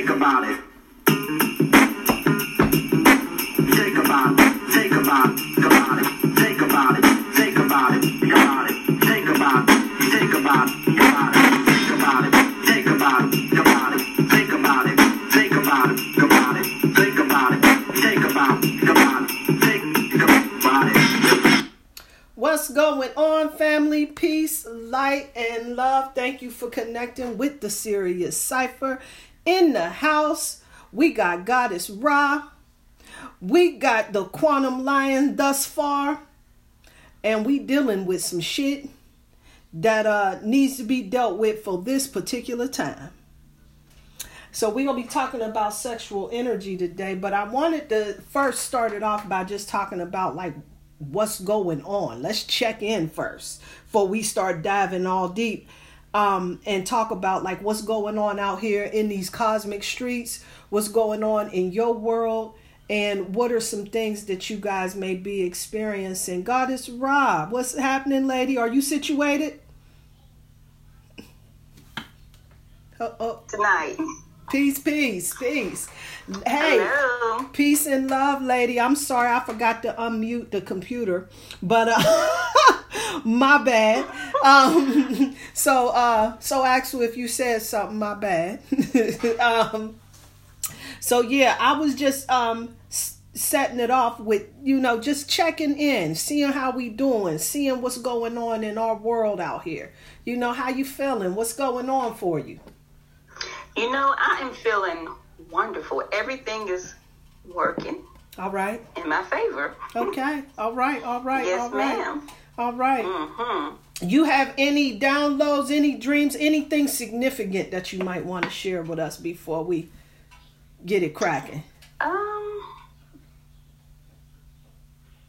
think about it. Think about it. Think about it. Think about it. Think about it. Think. About it. Think about it. Think. About it. Think about it. What's going on, family? Peace, light, and love. Thank you for connecting with the Sirius Cypher. In the house, we got Goddess Rah. We got the Quantum Lion thus far. And we dealing with some shit that uh needs to be dealt with for this particular time. So we're gonna be talking about sexual energy today, but I wanted to first start it off by just talking about like what's going on. Let's check in first before we start diving all deep um, and talk about like what's going on out here in these cosmic streets, what's going on in your world, and what are some things that you guys may be experiencing. Goddess Rah, what's happening, lady? Are you situated? Oh, oh, tonight. Peace, peace, peace. Hey, Hello. Peace and love, lady. I'm sorry I forgot to unmute the computer, but uh, my bad. Um, so, uh, so Axel, if you said something, my bad. um, so yeah, I was just um setting it off with you know just checking in, seeing how we doing, seeing what's going on in our world out here. You know how you feeling? What's going on for you? You know, I am feeling wonderful. Everything is working All right. in my favor. Okay. All right. All right. Yes, all right. ma'am. All right. hmm You have any downloads, any dreams, anything significant that you might want to share with us before we get it cracking? Um,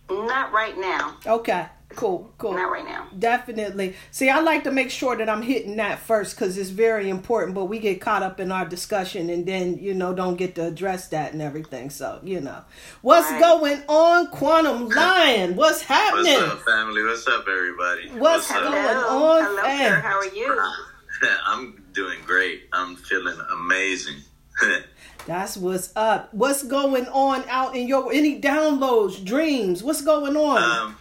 not right now. Okay, cool, cool. Not right now. Definitely. See, I like to make sure that I'm hitting that first because it's very important, but we get caught up in our discussion and then, you know, don't get to address that and everything. So, you know. What's Right. going on, Quantum Lion? What's happening? What's up, family? What's up, everybody? What's up? going Hello. on, Hello, fam? sir. How are you? I'm doing great. I'm feeling amazing. That's what's up. What's going on out in your any downloads, dreams? What's going on? um,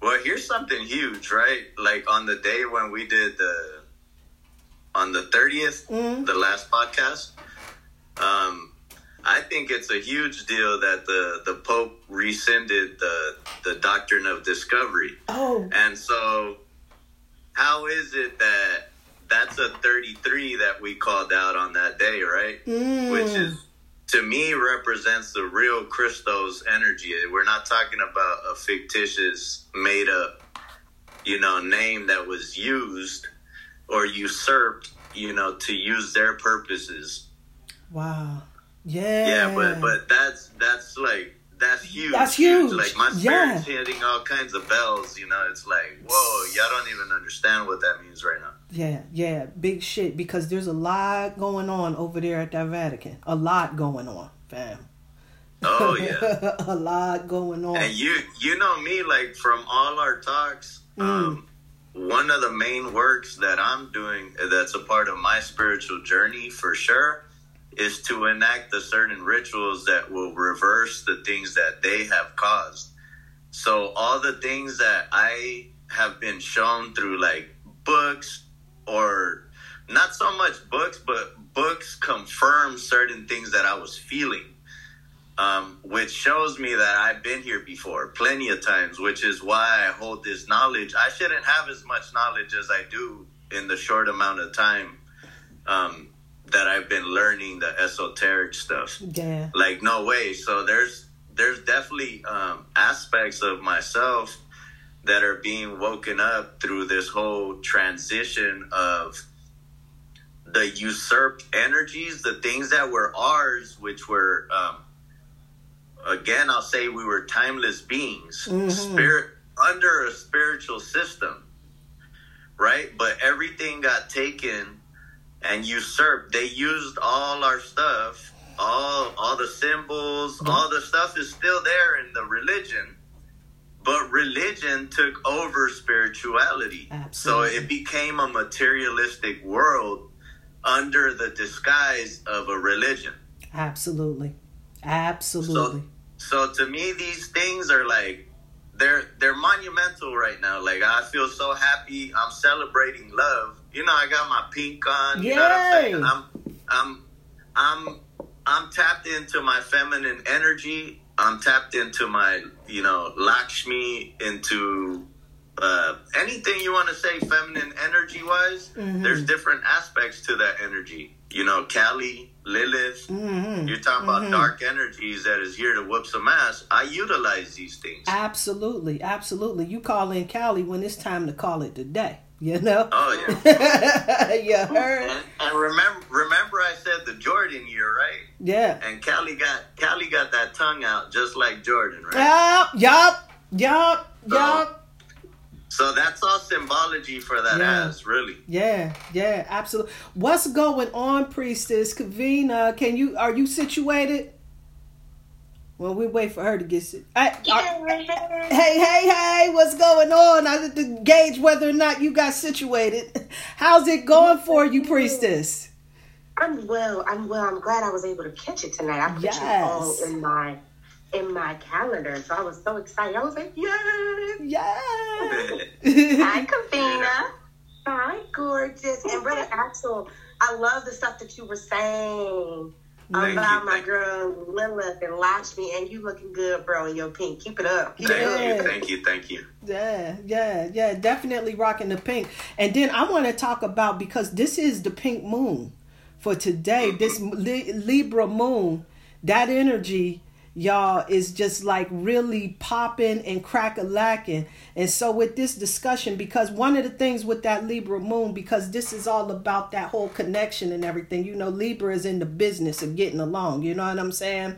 well, here's something huge, right? Like on the day when we did the on the 30th, Mhm. the last podcast. Um, I think it's a huge deal that the the Pope rescinded the the doctrine of discovery. oh, And so, how is it that that's a 33 that we called out on that day, right? mm, Which is, to me, represents the real Christos energy. We're not talking about a fictitious, made up, you know, name that was used or usurped, you know, to use their purposes. wow, yeah, Yeah, but but that's that's like that's huge. That's huge. Like my Yeah. spirit's hitting all kinds of bells. You know, it's like whoa, y'all don't even understand what that means right now. Yeah, yeah, big shit. Because there's a lot going on over there at that Vatican. A lot going on, fam. Oh yeah, a lot going on. and you you know me like from all our talks. Mm. Um, one of the main works that I'm doing that's a part of my spiritual journey for sure is to enact the certain rituals that will reverse the things that they have caused. So all the things that I have been shown through like books or not so much books, but books confirm certain things that I was feeling. Um, which shows me that I've been here before plenty of times, which is why I hold this knowledge. I shouldn't have as much knowledge as I do in the short amount of time um, that I've been learning the esoteric stuff yeah, like no way so there's there's definitely um, aspects of myself that are being woken up through this whole transition of the usurped energies the things that were ours which were um, again i'll say we were timeless beings Mhm. spirit under a spiritual system right? But everything got taken and usurped. They used all our stuff all all the symbols all the stuff is still there in the religion but religion took over spirituality so it became a materialistic world under the disguise of a religion. Absolutely. Absolutely. So to me, these things are like they're they're monumental right now. Like I feel so happy. I'm celebrating love. You know, I got my pink on. You know what I'm saying? I'm I'm I'm I'm tapped into my feminine energy. I'm tapped into my you know Lakshmi into uh, anything you want to say feminine energy wise. Mhm. There's different aspects to that energy. You know, Kali, Lilith. Mhm. You're talking about Mhm. dark energies that is here to whoop some ass. I utilize these things. Absolutely. Absolutely. You call in Kali when it's time to call it today. You know? Oh yeah. you heard? And, and remember, remember, I said the Jordan year, right? Yeah. And Kali got Kali got that tongue out just like Jordan, right? Yup, yup, yup, yup. So that's all symbology for that Yeah. ass, really. Yeah, yeah, absolutely. What's going on, Priestess Kavina? Can you are you situated? Well, we wait for her to get sit. I, I- hey, hey, hey! What's going on? I had to gauge whether or not you got situated. How's it going for you, Priestess? I'm well. I'm well. I'm glad I was able to catch it tonight. I put Yes. you all in my in my calendar, so I was so excited. I was like, "Yay!" Yeah. Hi, Kavina. Hi, gorgeous. And brother Axel, I love the stuff that you were saying Thank about you, my thank girl Lilith and Lakshmi, and you looking good, bro, in your pink. Keep it up. Keep Thank it up. Yeah. you, thank you, thank you. Yeah, yeah, yeah, definitely rocking the pink. And then I want to talk about because this is the pink moon for today. This Li- Libra moon, that energy, y'all, is just like really popping and crack a lacking. And so with this discussion, because one of the things with that Libra moon, because this is all about that whole connection and everything. You know, Libra is in the business of getting along. You know what I'm saying?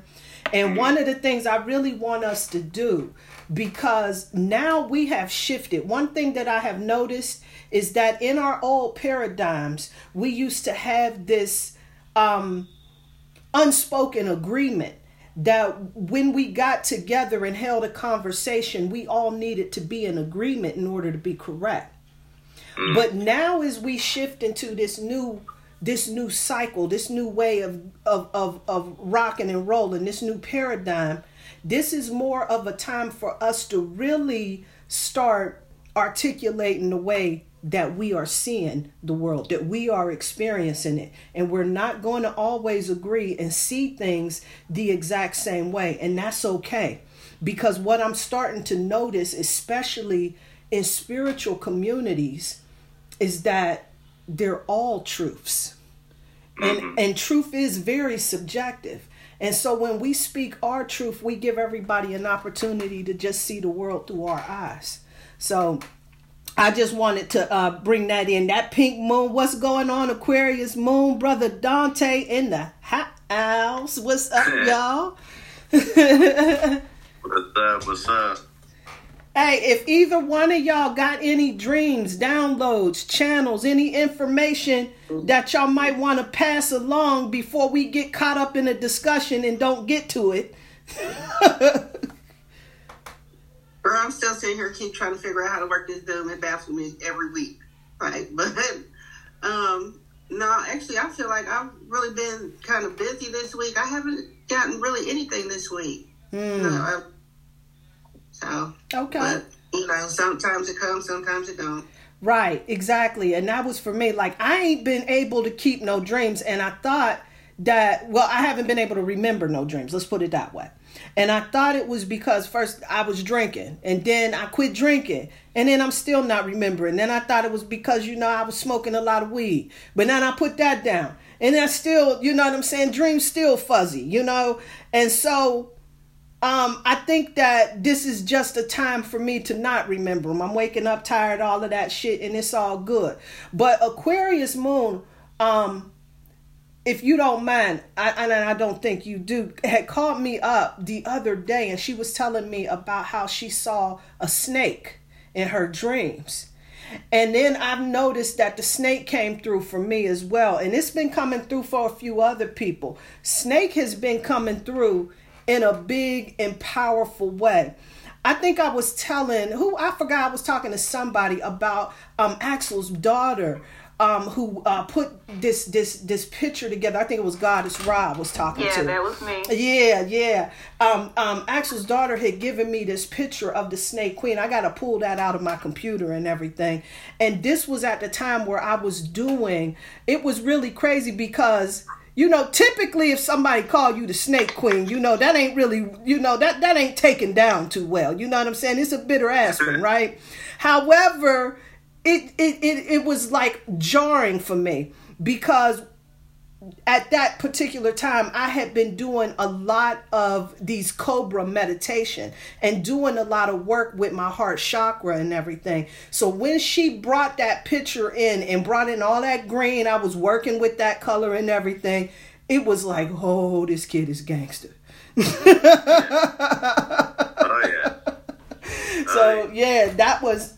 And one of the things I really want us to do, because now we have shifted. One thing that I have noticed is that in our old paradigms, we used to have this um, unspoken agreement that when we got together and held a conversation, we all needed to be in agreement in order to be correct. But now as we shift into this new this new cycle, this new way of of of, of rocking and rolling, this new paradigm, this is more of a time for us to really start articulating the way that we are seeing the world, that we are experiencing it. And we're not going to always agree and see things the exact same way. And that's okay. Because what I'm starting to notice, especially in spiritual communities, is that they're all truths. And and truth is very subjective. And so when we speak our truth, we give everybody an opportunity to just see the world through our eyes. So I just wanted to uh, bring that in. That pink moon, what's going on, Aquarius moon, brother Dante in the house. What's up, y'all? What's up? What's up? Hey, if either one of y'all got any dreams, downloads, channels, any information that y'all might want to pass along before we get caught up in a discussion and don't get to it. Girl, I'm still sitting here, keep trying to figure out how to work this Zoom and bathroom every week, right? But um, no, actually, I feel like I've really been kind of busy this week. I haven't gotten really anything this week. Hmm, No, I- so, okay. but you know, sometimes it comes, sometimes it don't. Right, exactly. And that was for me. Like, I ain't been able to keep no dreams. And I thought that, well, I haven't been able to remember no dreams. Let's put it that way. And I thought it was because first I was drinking and then I quit drinking. And then I'm still not remembering. Then I thought it was because, you know, I was smoking a lot of weed. But then I put that down. And I still, you know what I'm saying? Dreams still fuzzy, you know? And so um, I think that this is just a time for me to not remember them. I'm waking up tired, all of that shit, and it's all good. But Aquarius Moon, um, if you don't mind, I, and I don't think you do, had called me up the other day, and she was telling me about how she saw a snake in her dreams. And then I've noticed that the snake came through for me as well. And it's been coming through for a few other people. Snake has been coming through in a big and powerful way. I think I was telling who I forgot I was talking to somebody about um Axel's daughter um, who uh, put this this this picture together. I think it was Goddess Rah was talking Yeah, to. Yeah, that was me. Yeah, yeah. Um, um, Axel's daughter had given me this picture of the Snake Queen. I got to pull that out of my computer and everything. And this was at the time where I was doing. It was really crazy because you know, typically if somebody call you the Snake Queen, you know that ain't really, you know that that ain't taken down too well. You know what I'm saying? It's a bitter aspirin, mm-hmm. right? However, it it it, it was like jarring for me because at that particular time i had been doing a lot of these cobra meditation and doing a lot of work with my heart chakra and everything. So when she brought that picture in and brought in all that green i was working with that color and everything it was like oh this kid is gangster. Oh yeah. so oh, yeah that was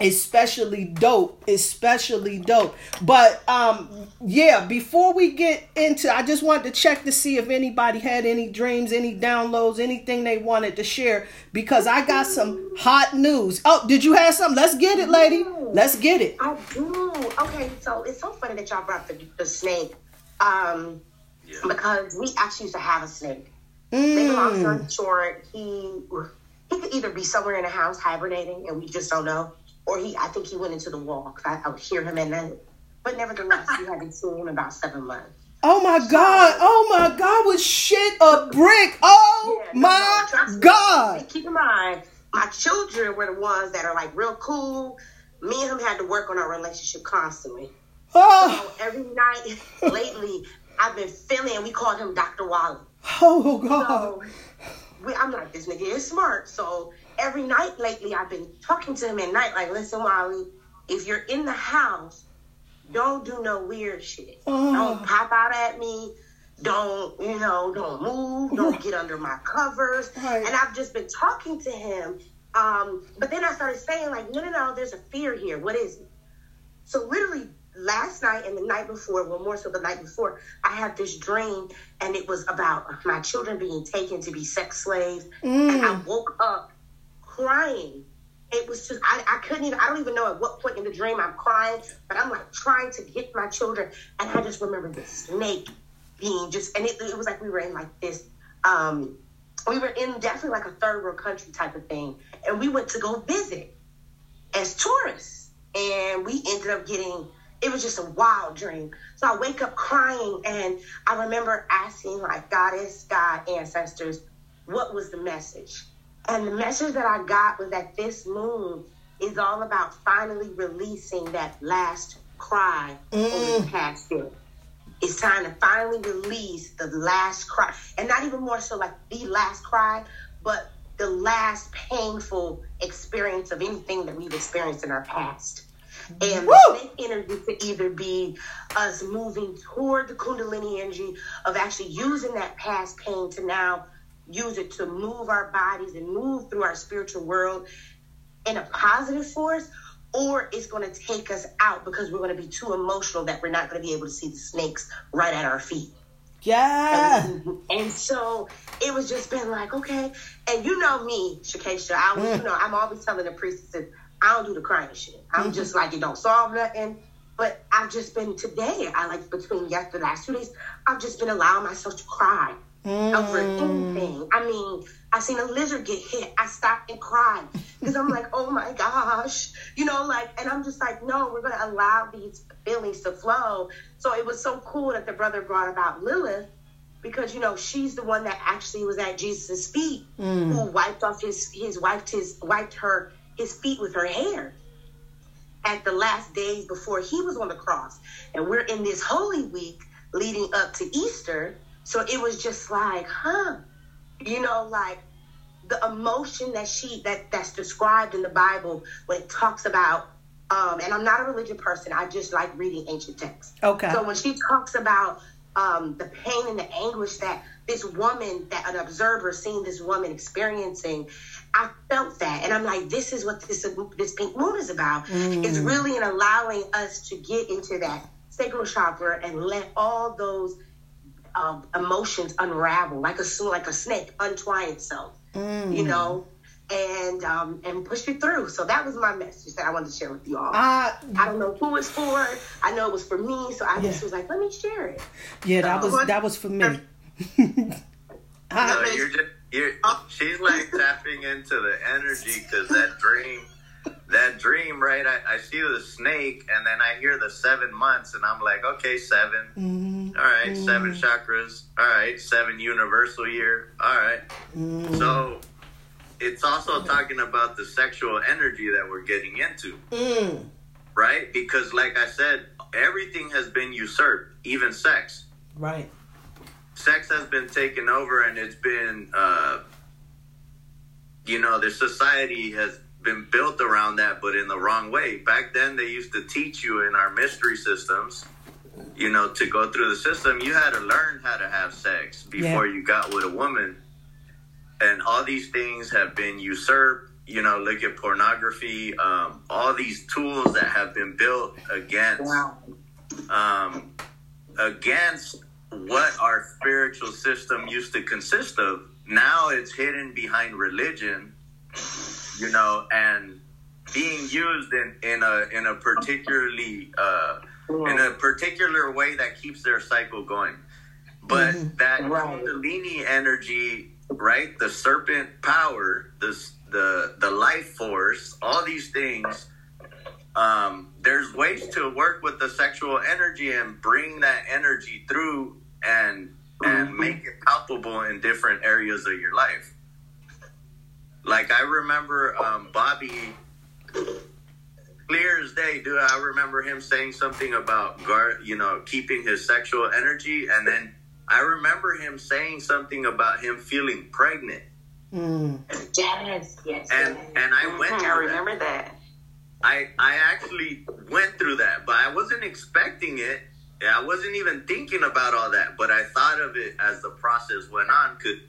especially dope especially dope but um yeah before we get into i just wanted to check to see if anybody had any dreams any downloads anything they wanted to share because i got some hot news oh did you have something let's get it lady let's get it I do. Okay, so it's so funny that y'all brought the, the snake. Um, Yeah. because we actually used to have a snake. Maybe long mm. story short, he he could either be somewhere in the house hibernating, and we just don't know, or he I think he went into the wall 'cause I, I would hear him at night. But nevertheless, we haven't seen him in about seven months. oh my god oh my god was shit a brick oh Yeah, no, my no, trust me. god Keep in mind, my children were the ones that are like real cool. Me and him had to work on our relationship constantly. oh, So every night lately, I've been feeling. We called him Dr. Wally. oh god So we, I'm like, this nigga is smart. So every night lately, I've been talking to him at night, like, listen, Wally, if you're in the house, don't do no weird shit. Oh. Don't pop out at me. Don't, you know, don't move. Don't get under my covers. Right. And I've just been talking to him. Um, but then I started saying, like, no, no, no, there's a fear here. What is it? So literally last night and the night before, well, more so the night before, I had this dream and it was about my children being taken to be sex slaves. And I woke up crying. It was just, I, I couldn't even, I don't even know at what point in the dream I'm crying, but I'm like trying to get my children. And I just remember the snake being just, and it, it was like we were in like this, um, we were in definitely like a third world country type of thing. And we went to go visit as tourists. And we ended up getting, it was just a wild dream. So I wake up crying and I remember asking like goddess, God, ancestors, what was the message? And the message that I got was that this moon is all about finally releasing that last cry over mm. the past year. It's time to finally release the last cry. And not even more so like the last cry, but the last painful experience of anything that we've experienced in our past. And Woo! the energy could either be us moving toward the Kundalini energy of actually using that past pain to now use it to move our bodies and move through our spiritual world in a positive force, or it's going to take us out because we're going to be too emotional that we're not going to be able to see the snakes right at our feet. yeah And so it was just been like, okay. And you know me, Shakesha, I was, you mm. know, I'm always telling the priestesses, I don't do the crying shit. I'm mm-hmm. just like, it don't solve nothing. But I've just been today, I like between yesterday, last two days, I've just been allowing myself to cry over mm. anything. I mean, I seen a lizard get hit. I stopped and cried because I'm like, oh my gosh, you know, like, and I'm just like, no, we're gonna allow these feelings to flow. So it was so cool that the brother brought about Lilith because you know she's the one that actually was at Jesus' feet, mm. who wiped off his his wiped his wiped her his feet with her hair at the last days before he was on the cross. And we're in this holy week leading up to Easter. So it was just like, huh, you know, like the emotion that she that that's described in the Bible when it talks about um and I'm not a religious person, I just like reading ancient texts. Okay. So when she talks about um, the pain and the anguish that this woman, that an observer seeing this woman experiencing, I felt that, and I'm like, this is what this this pink moon is about. It's really in allowing us to get into that sacral chakra and let all those um, emotions unravel, like a like a snake, untwine itself. You know, and um, and pushed it through. So that was my message that I wanted to share with you all. I I don't know who it's for. I know it was for me, so I just was like, let me share it. yeah, that was that was for me. No, you're just you're. She's like tapping into the energy because that dream, that dream, right? I, I see the snake, and then I hear the seven months, and I'm like, okay, 7 Mhm. All right, seven chakras. All right, seven universal year. All right. So it's also talking about the sexual energy that we're getting into, Mm, right? Because, like I said, everything has been usurped, even sex. right. sex has been taken over and it's been uh you know the society has been built around that but in the wrong way back then they used to teach you in our mystery systems you know to go through the system you had to learn how to have sex before Yeah. you got with a woman and all these things have been usurped you know look at pornography um, all these tools that have been built against um, against what our spiritual system used to consist of. Now it's hidden behind religion, you know, and being used in, in a in a particularly uh, in a particular way that keeps their cycle going. But that Right. Kundalini energy, right? The serpent power, this the the life force, all these things um, there's ways to work with the sexual energy and bring that energy through and and make it palpable in different areas of your life. Like I remember um, Bobby, clear as day, dude. I remember him saying something about guard, you know, keeping his sexual energy, and then I remember him saying something about him feeling pregnant. Mm, Yes, yes. And yes. and I went Mhm, through I that. remember that. I I actually went through that, but I wasn't expecting it. I wasn't even thinking about all that, but I thought of it as the process went on. Could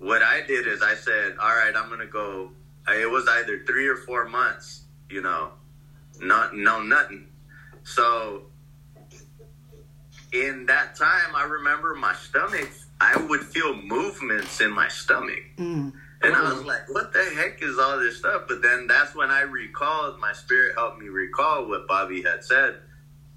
what I did is I said, "All right, I'm gonna go." It was either three or four months, you know, not no nothing. So in that time, I remember my stomach. I would feel movements in my stomach. mm, And I was like, what the heck is all this stuff? But then that's when I recalled, my spirit helped me recall what Bobby had said.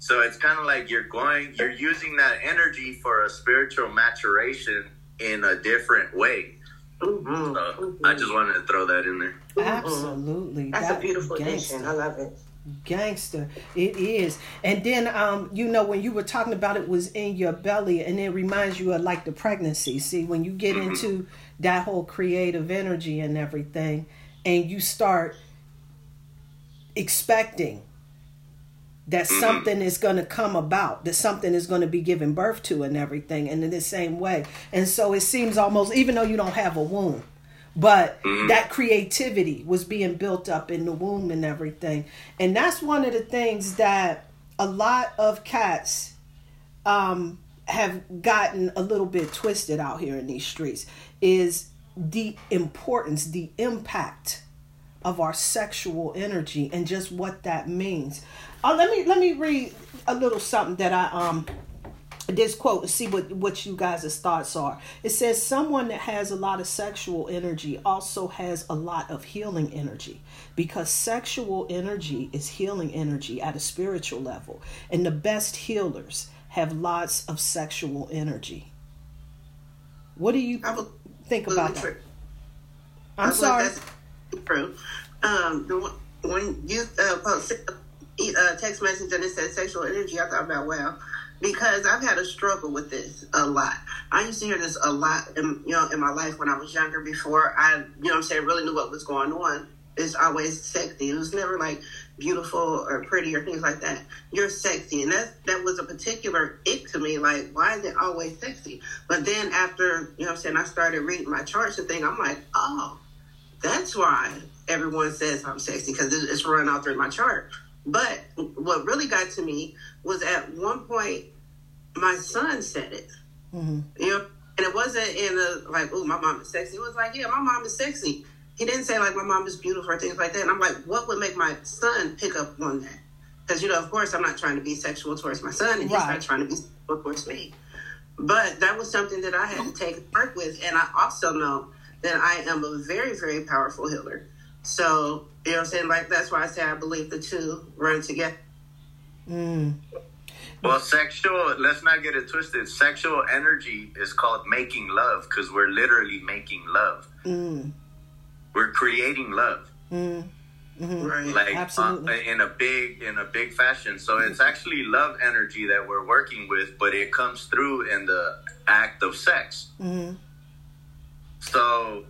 So it's kind of like you're going, you're using that energy for a spiritual maturation in a different way. Mhm. So I just wanted to throw that in there. absolutely. That's That- a beautiful gangster. addition. I love it. gangster it is and then um you know when you were talking about it was in your belly and it reminds you of like the pregnancy see when you get into that whole creative energy and everything and you start expecting that something is going to come about that something is going to be given birth to and everything and in the same way. And so it seems almost even though you don't have a womb but that creativity was being built up in the womb and everything. And that's one of the things that a lot of cats um, have gotten a little bit twisted out here in these streets is the importance the impact of our sexual energy and just what that means uh, let me let me read a little something that i um this quote to see what what you guys' thoughts are. It says someone that has a lot of sexual energy also has a lot of healing energy because sexual energy is healing energy at a spiritual level, and the best healers have lots of sexual energy. What do you would think about that? I'm I sorry. That's true. Um, the one, when you uh, post, uh, text message and it said sexual energy, I thought about wow, because I've had a struggle with this a lot. I used to hear this a lot, in, you know, in my life when I was younger. Before I, you know, I'm saying, really knew what was going on. It's always sexy. It was never like beautiful or pretty or things like that. You're sexy, and that that was a particular ick to me. Like, why is it always sexy? But then after, you know, I'm saying, I started reading my charts and thing. I'm like, oh that's why everyone says I'm sexy because it's run out through my chart. But what really got to me was at one point, my son said it. Mhm. You know, and it wasn't in a like, oh, my mom is sexy. It was like, yeah, my mom is sexy. He didn't say like my mom is beautiful or things like that. And I'm like, what would make my son pick up on that? Because you know, of course, I'm not trying to be sexual towards my son, and he's not trying to be sexual towards me. But that was something that I had to take work with, and I also know that I am a very, very powerful healer. So, you know what I'm saying? Like, that's why I say I believe the two run together. Mm. Well, sexual, let's not get it twisted. Sexual energy is called making love because we're literally making love. Mm. We're creating love. Mm. Mhm. Right. like Absolutely. uh, in a big in a big fashion so it's actually love energy that we're working with but it comes through in the act of sex Mhm. so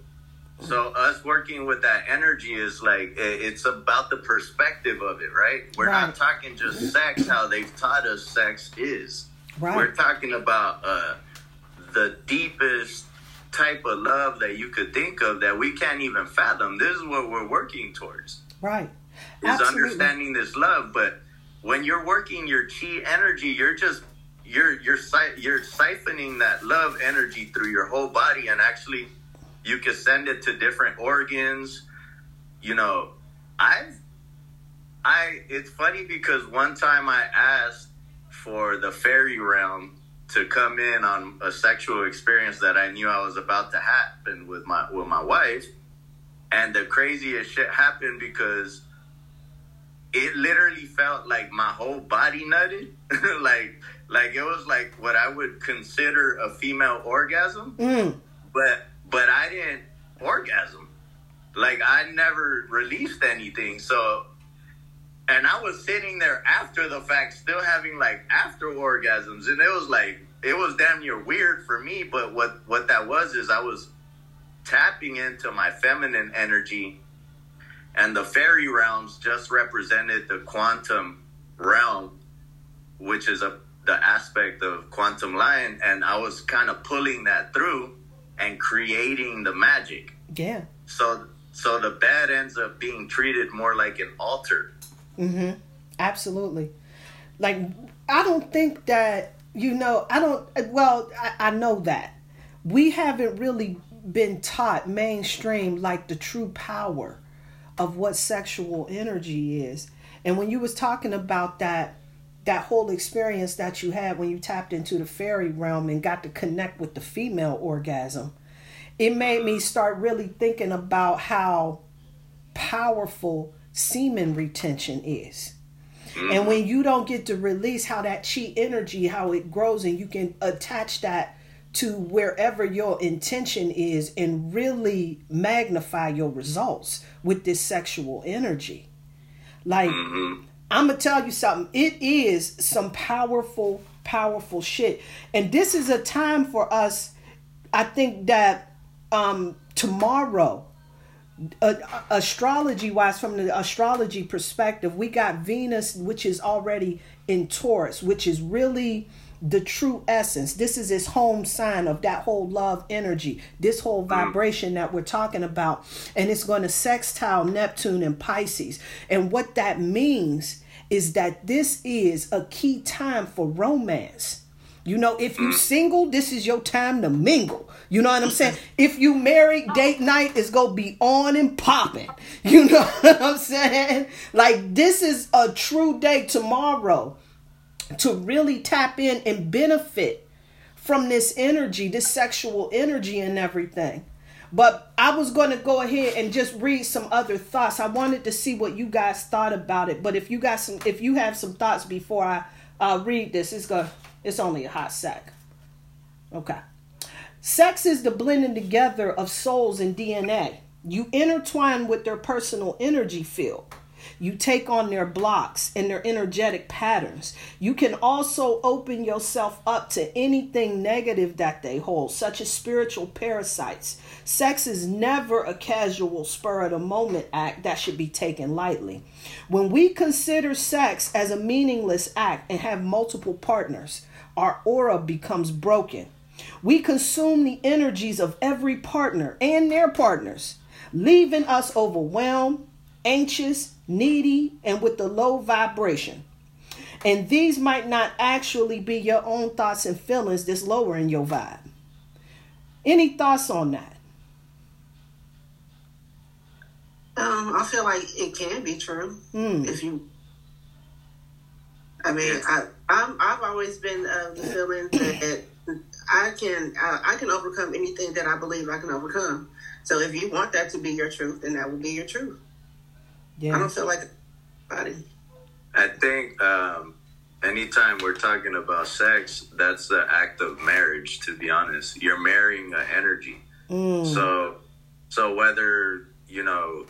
so us working with that energy is like it's about the perspective of it right we're Right. not talking just sex how they've taught us sex is Right. we're talking about uh, the deepest type of love that you could think of that we can't even fathom this is what we're working towards Right. is Absolutely. understanding this love. But when you're working your chi energy, you're just you're you're si- you're siphoning that love energy through your whole body, and actually, you can send it to different organs. You know, I've I. It's funny because one time I asked for the fairy realm to come in on a sexual experience that I knew I was about to happen with my with my wife and the craziest shit happened because it literally felt like my whole body nutted like like it was like what i would consider a female orgasm Mm. but but i didn't orgasm. Like i never released anything so and i was sitting there after the fact still having like after orgasms and it was like it was damn near weird for me but what what that was is i was tapping into my feminine energy and the fairy realms just represented the quantum realm which is a the aspect of Quantum Lion and i was kind of pulling that through and creating the magic Yeah. so so the bed ends up being treated more like an altar Mm-hmm. Absolutely. Like, I don't think that, you know, I don't, well, I, I know that. We haven't really been taught mainstream like the true power of what sexual energy is. And when you was talking about that, that whole experience that you had when you tapped into the fairy realm and got to connect with the female orgasm, it made me start really thinking about how powerful semen retention is. And mm-hmm. when you don't get to release how that chi energy, how it grows, and you can attach that to wherever your intention is and really magnify your results with this sexual energy. Like, mm-hmm. I'm going to tell you something. It is some powerful, powerful shit. And this is a time for us, I think that um, tomorrow, uh, astrology wise from the astrology perspective we got venus which is already in taurus which is really the true essence this is his home sign of that whole love energy this whole vibration that we're talking about and it's going to sextile neptune and pisces and what that means is that this is a key time for romance you know, if you single, this is your time to mingle. You know what I'm saying? If you married, date night is gonna be on and popping. You know what I'm saying? Like this is a true day tomorrow to really tap in and benefit from this energy, this sexual energy and everything. But I was going to go ahead and just read some other thoughts. I wanted to see what you guys thought about it. But if you got some, if you have some thoughts before I uh, read this, it's going it's only a hot sec. Okay. Sex is the blending together of souls and DNA. You intertwine with their personal energy field. You take on their blocks and their energetic patterns. You can also open yourself up to anything negative that they hold, such as spiritual parasites. Sex is never a casual, spur of the moment act that should be taken lightly. When we consider sex as a meaningless act and have multiple partners, our aura becomes broken. We consume the energies of every partner and their partners, leaving us overwhelmed, anxious, needy, and with a low vibration. And these might not actually be your own thoughts and feelings that's lowering your vibe. Any thoughts on that? Um, I feel like it can be true Mm. if you. I mean, I I'm, I've always been of the feeling that I can uh, I can overcome anything that I believe I can overcome. So if you want that to be your truth, then that will be your truth. I don't feel like body. I think um, anytime we're talking about sex, that's the act of marriage. To be honest, you're marrying an energy. Mm. So, so whether you know,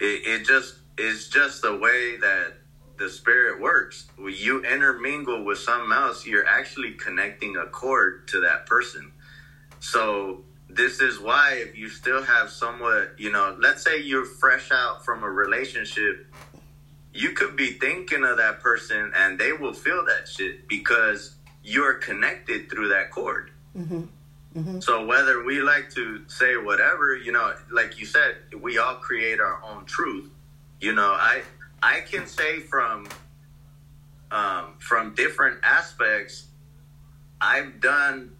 it, it just is just the way that the spirit works. When you intermingle with something else, you're actually connecting a cord to that person. So this is why if you still have somewhat, you know, let's say you're fresh out from a relationship, you could be thinking of that person and they will feel that shit because you're connected through that cord. So whether we like to say whatever, you know, like you said, we all create our own truth. You know, I I can say from um, from different aspects, I've done.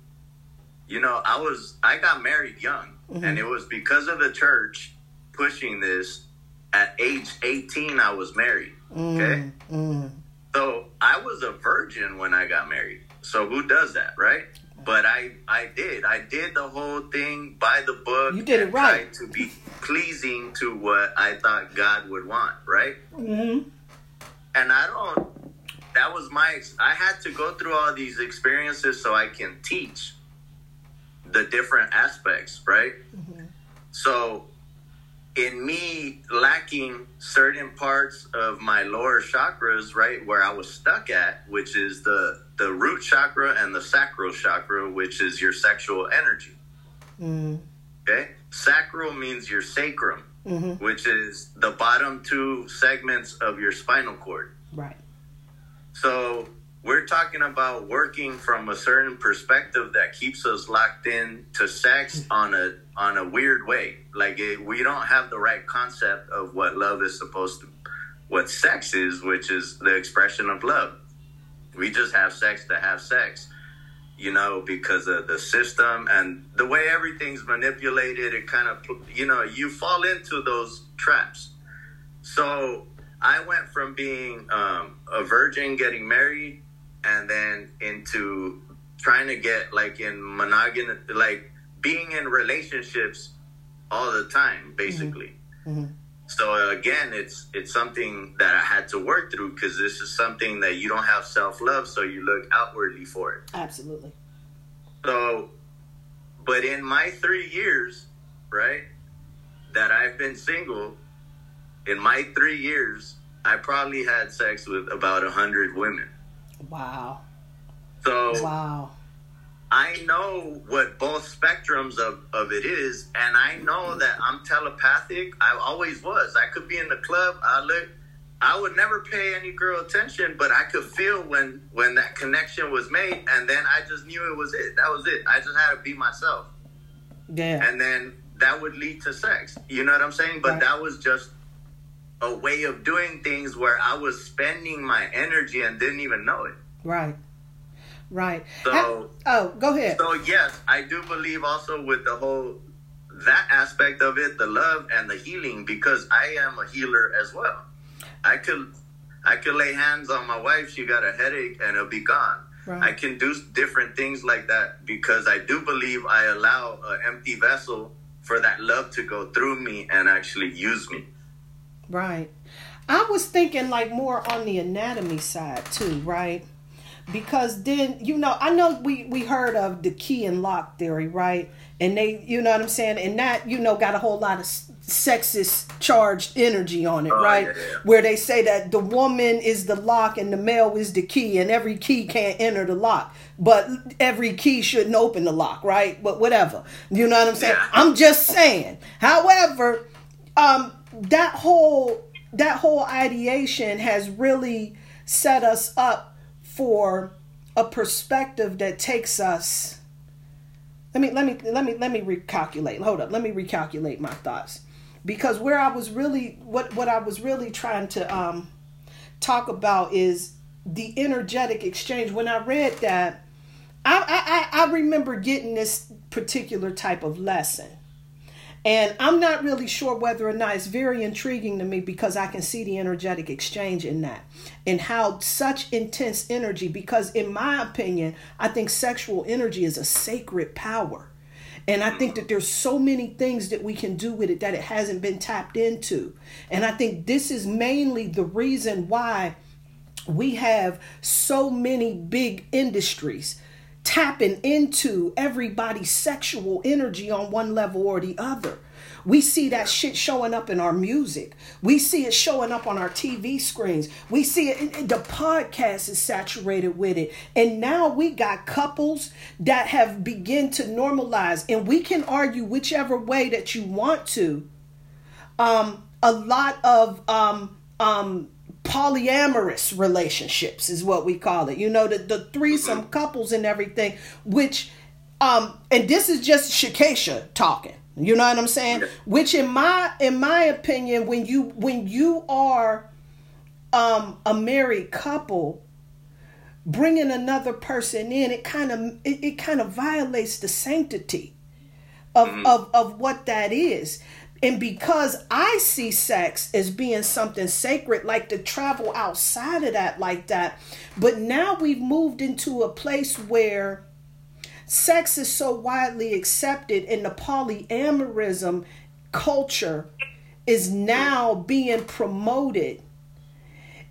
You know, I was I got married young, and it was because of the church pushing this. At age eighteen, I was married. Okay. Mm. So I was a virgin when I got married. So who does that, right? But I I did. I did the whole thing by the book. You did it right. To be pleasing to what I thought God would want, right? Mm-hmm. And I don't. That was my. I had to go through all these experiences so I can teach the different aspects, right? So, in me lacking certain parts of my lower chakras, right, where I was stuck at, which is the the root chakra and the sacral chakra, which is your sexual energy. Mm. Okay, sacral means your sacrum, Mm-hmm. which is the bottom two segments of your spinal cord. Right. So we're talking about working from a certain perspective that keeps us locked in to sex on a on a weird way. Like it, we don't have the right concept of what love is supposed to, what sex is, which is the expression of love. We just have sex to have sex, you know, because of the system and the way everything's manipulated. It kind of, you know, you fall into those traps. So I went from being um, a virgin, getting married, and then into trying to get like in monogamous, like being in relationships all the time, basically. Mhm. So again, it's it's something that I had to work through because this is something that you don't have self love, so you look outwardly for it. Absolutely. So, but in my three years, right, that I've been single, in my three years, I probably had sex with about a hundred women. Wow. So Wow. I know what both spectrums of, of it is, and I know that I'm telepathic. I always was. I could be in the club. I look. I would never pay any girl attention, but I could feel when when that connection was made, and then I just knew it was it. That was it. I just had to be myself. Yeah. and then that would lead to sex. You know what I'm saying? But Right. that was just a way of doing things where I was spending my energy and didn't even know it. Right. Right. So- oh, go ahead. So yes, I do believe also with the whole that aspect of it, the love and the healing, because I am a healer as well. I could I could lay hands on my wife, she got a headache and it'll be gone. Right. I can do different things like that because I do believe I allow an empty vessel for that love to go through me and actually use me. Right. I was thinking like more on the anatomy side too, right? Because then you know, I know we we heard of the key and lock theory, right? And they, you know what I'm saying, and that you know got a whole lot of sexist charged energy on it, Oh, right? yeah, yeah. Where they say that the woman is the lock and the male is the key, and every key can't enter the lock, but every key shouldn't open the lock, right? But whatever, you know what I'm saying. Yeah. I'm just saying. However, um, that whole that whole ideation has really set us up for a perspective that takes us let me let me let me let me recalculate. Hold up. Let me recalculate my thoughts. Because where i was really what what i was really trying to um talk about is the energetic exchange. When i read that i i i I remember getting this particular type of lesson And I'm not really sure whether or not it's very intriguing to me because I can see the energetic exchange in that and how such intense energy, because in my opinion, I think sexual energy is a sacred power. And I think that there's so many things that we can do with it that it hasn't been tapped into. And I think this is mainly the reason why we have so many big industries tapping into everybody's sexual energy on one level or the other. We see that shit showing up in our music. We see it showing up on our TV screens. We see it, the podcast is saturated with it. And now we got couples that have begun to normalize, and we can argue whichever way that you want to. Um, a lot of um, um, polyamorous relationships is what we call it. You know, the, the threesome couples and everything, which, um, and this is just Shakesha talking. You know what I'm saying? Which in my in my opinion, when you when you are um a married couple, bringing another person in, it kind of it, it kind of violates the sanctity of, of of what that is. And because I see sex as being something sacred, like to travel outside of that like that, but now we've moved into a place where sex is so widely accepted and the polyamorism culture is now being promoted.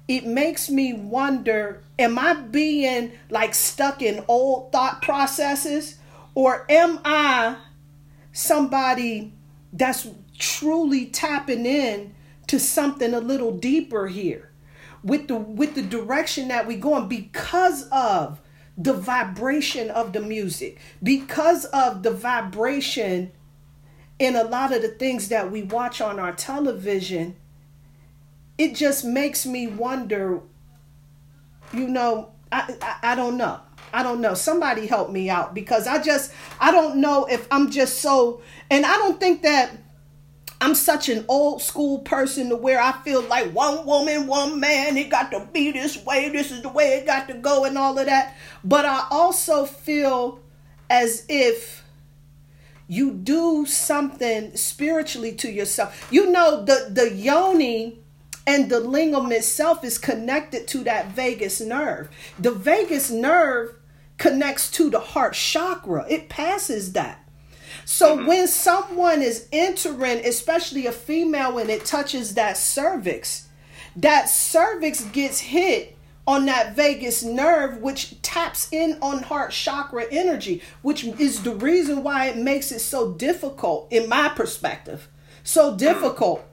It makes me wonder am i being like stuck in old thought processes? Or am i somebody that's truly tapping in to something a little deeper here. With the with the direction that we're going because of the vibration of the music because of the vibration in a lot of the things that we watch on our television it just makes me wonder you know I, I i don't know. I don't know. Somebody help me out because i just i don't know if i'm just so and i don't think that I'm such an old school person to where I feel like one woman, one man, it got to be this way, this is the way it got to go, and all of that. But I also feel as if you do something spiritually to yourself. You know, the, the yoni and the lingam itself is connected to that vagus nerve. The vagus nerve connects to the heart chakra, it passes that. So mm-hmm. when someone is entering, especially a female, when it touches that cervix, that cervix gets hit on that vagus nerve, which taps in on heart chakra energy, which is the reason why it makes it so difficult, in my perspective, so difficult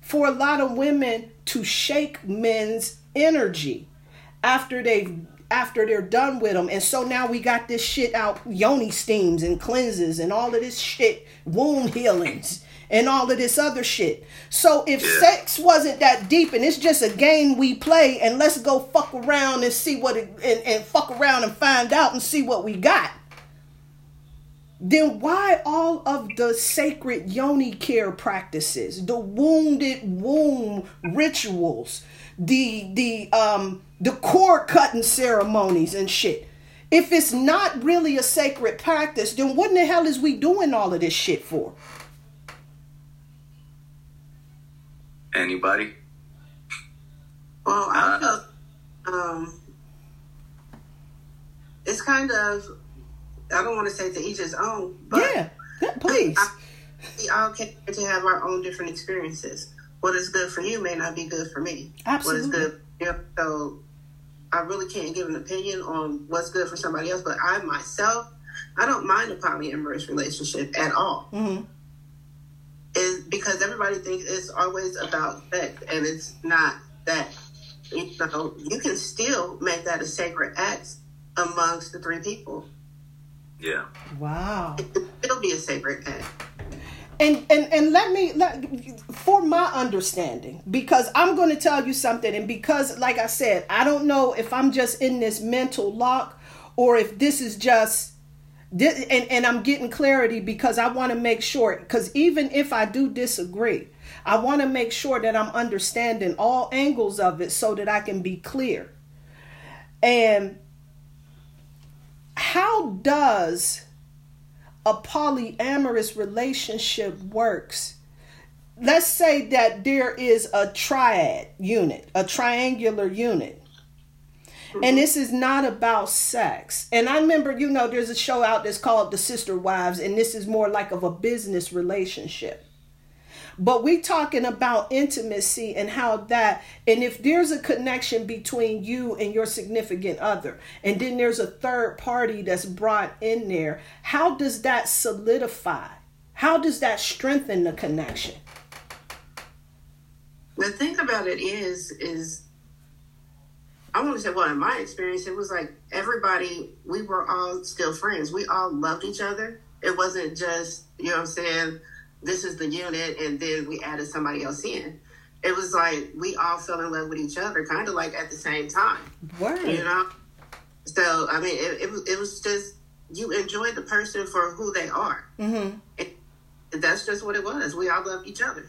for a lot of women to shake men's energy after they've after they're done with them. And so now we got this shit out yoni steams and cleanses and all of this shit, wound healings and all of this other shit. So if sex wasn't that deep and it's just a game we play and let's go fuck around and see what it and, and fuck around and find out and see what we got. Then why all of the sacred yoni care practices, the wounded womb rituals, the the um the cord cutting ceremonies and shit. If it's not really a sacred practice, then what in the hell is we doing all of this shit for? Anybody? Well, I feel um, it's kind of I don't want to say to each his own, but yeah, please. I, we all came to have our own different experiences. What is good for you may not be good for me. Absolutely. What is good, you know, so I really can't give an opinion on what's good for somebody else, but I myself, I don't mind a polyamorous relationship at all. Mm-hmm. Is because everybody thinks it's always about sex, and it's not that. You know, you can still make that a sacred act amongst the three people. Yeah. Wow. It can still be a sacred act and and and let me let, for my understanding because i'm going to tell you something and because like i said i don't know if i'm just in this mental lock or if this is just this, and, and i'm getting clarity because i want to make sure because even if i do disagree i want to make sure that i'm understanding all angles of it so that i can be clear. And how does a polyamorous relationship works, let's say that there is a triad unit, a triangular unit. And this is not about sex. And I remember, you know, there's a show out that's called The Sister Wives, and this is more like of a business relationship. But we talking about intimacy and how that, and if there's a connection between you and your significant other, and then there's a third party that's brought in there, how does that solidify? How does that strengthen the connection? The thing about it is, is I want to say, well, in my experience, it was like everybody, we were all still friends. We all loved each other. It wasn't just, you know what I'm saying, this is the unit, and then we added somebody else in. It was like we all fell in love with each other, kind of like at the same time. Word. You know? So, I mean, it, it, was, it was just, you enjoy the person for who they are. Mm-hmm. And that's just what it was. We all loved each other.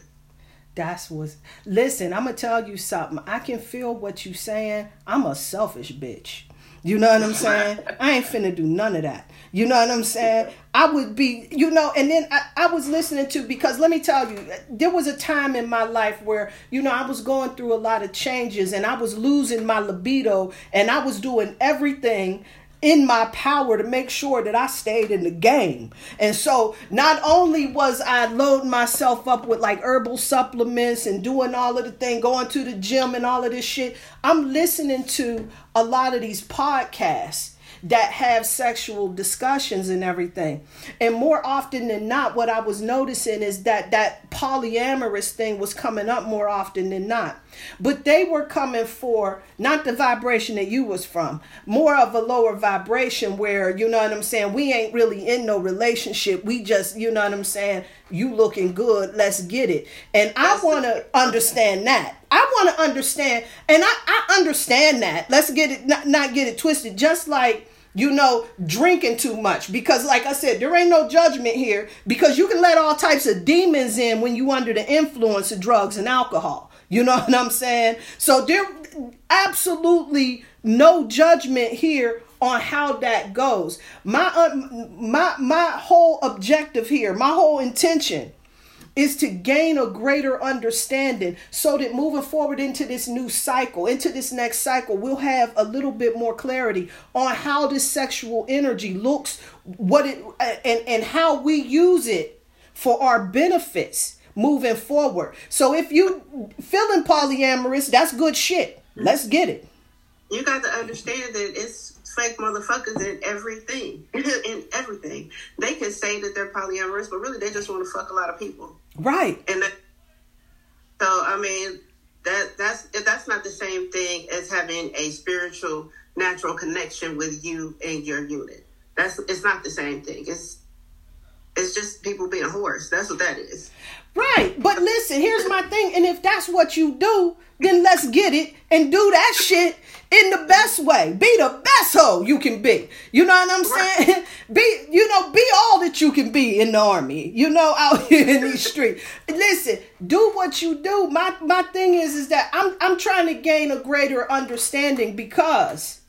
That's what's. Listen, I'm gonna tell you something. I can feel what you saying. I'm a selfish bitch. You know what I'm saying? I ain't finna do none of that. You know what I'm saying? I would be, you know, and then I, I was listening to, because let me tell you, there was a time in my life where, you know, I was going through a lot of changes and I was losing my libido and I was doing everything in my power to make sure that I stayed in the game. And so not only was I loading myself up with like herbal supplements and doing all of the thing, going to the gym and all of this shit, I'm listening to a lot of these podcasts that have sexual discussions and everything. And more often than not, what I was noticing is that that polyamorous thing was coming up more often than not. But they were coming for not the vibration that you was from, more of a lower vibration where, you know what I'm saying, we ain't really in no relationship. We just, you know what I'm saying, you looking good, let's get it. And I want to understand that. I want to understand, and I, I understand that. Let's get it, not, not get it twisted. Just like, you know, drinking too much. Because, like I said, there ain't no judgment here because you can let all types of demons in when you under the influence of drugs and alcohol. You know what I'm saying? So there absolutely no judgment here on how that goes. My uh, my my whole objective here, my whole intention is to gain a greater understanding so that moving forward into this new cycle, into this next cycle, we'll have a little bit more clarity on how this sexual energy looks, what it and and how we use it for our benefits moving forward. So if you feeling polyamorous, that's good shit. Let's get it. You got to understand that it's fake motherfuckers in everything. in everything. They can say that they're polyamorous, but really they just want to fuck a lot of people. Right. And so I mean that that's that's not the same thing as having a spiritual natural connection with you and your unit. That's it's not the same thing. It's it's just people being whores. That's what that is. Right. But listen, here's my thing. And if that's what you do, then let's get it and do that shit in the best way. Be the best hoe you can be. You know what I'm saying? Be, you know, be all that you can be in the army. You know, out here in these streets. Listen, do what you do. My my thing is, is that I'm I'm trying to gain a greater understanding because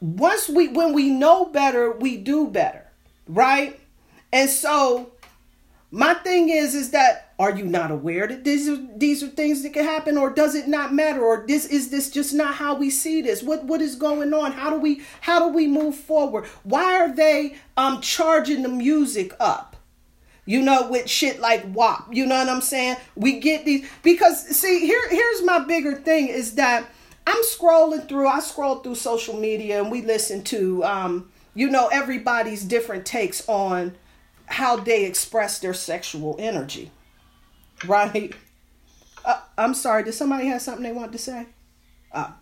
once we when we know better, we do better, right? And so my thing is is that are you not aware that these are these are things that can happen or does it not matter or this is this just not how we see this? What what is going on? How do we how do we move forward? Why are they um charging the music up? You know with shit like WAP you know what I'm saying? We get these because see here here's my bigger thing is that I'm scrolling through I scroll through social media and we listen to um you know everybody's different takes on how they express their sexual energy right? Uh, I'm sorry. Did somebody have something they want to say? Uh,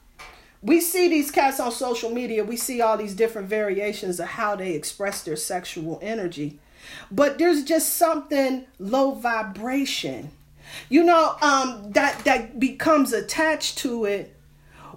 we see these cats on social media. We see all these different variations of how they express their sexual energy, but there's just something low vibration, you know, um, that that becomes attached to it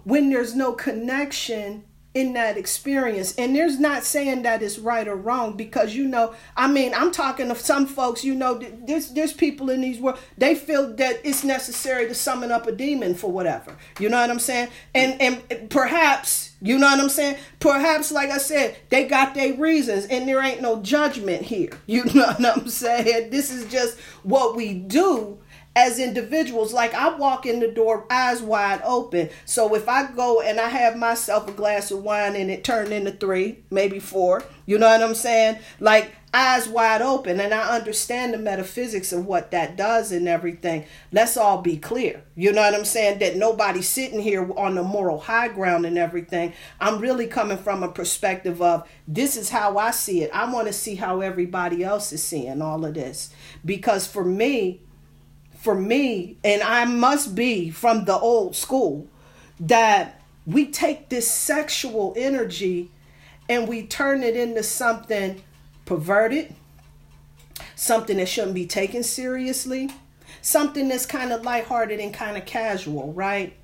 when there's no connection in that experience. And there's not saying that it's right or wrong because you know i mean i'm talking to some folks you know there's there's people in these world they feel that it's necessary to summon up a demon for whatever. You know what i'm saying? And and perhaps you know what i'm saying? Perhaps like i said they got their reasons and there ain't no judgment here. You know what i'm saying? This is just what we do as individuals. Like I walk in the door eyes wide open. So if I go and I have myself a glass of wine and it turned into three, maybe four, you know what I'm saying? Like eyes wide open and I understand the metaphysics of what that does and everything. Let's all be clear. You know what I'm saying? That nobody's sitting here on the moral high ground and everything. I'm really coming from a perspective of this is how I see it. I want to see how everybody else is seeing all of this. Because for me, for me, and I must be from the old school, that we take this sexual energy and we turn it into something perverted, something that shouldn't be taken seriously, something that's kind of lighthearted and kind of casual, right?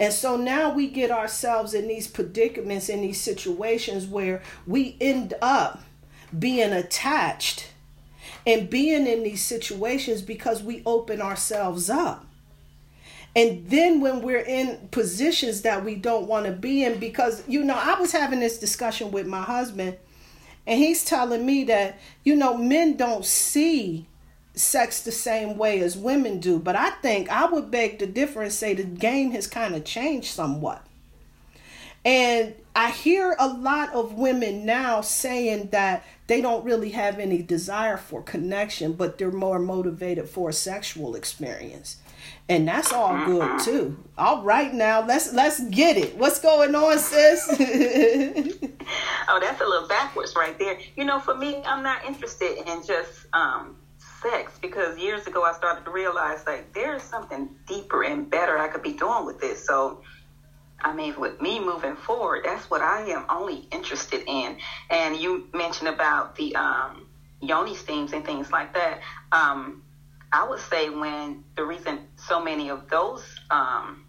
And so now we get ourselves in these predicaments, in these situations where we end up being attached and being in these situations because we open ourselves up. And then when we're in positions that we don't want to be in, because, you know, I was having this discussion with my husband, and he's telling me that, you know, men don't see sex the same way as women do. But I think I would beg to differ and say the game has kind of changed somewhat. And I hear a lot of women now saying that they don't really have any desire for connection, but they're more motivated for a sexual experience. And that's all good too. All right now, let's let's get it. What's going on, sis? oh, that's a little backwards right there. You know, for me, I'm not interested in just um sex because years ago I started to realize like there's something deeper and better I could be doing with this. So I mean, with me moving forward, that's what I am only interested in. And you mentioned about the um, yoni steams and things like that. Um, I would say when the reason so many of those um,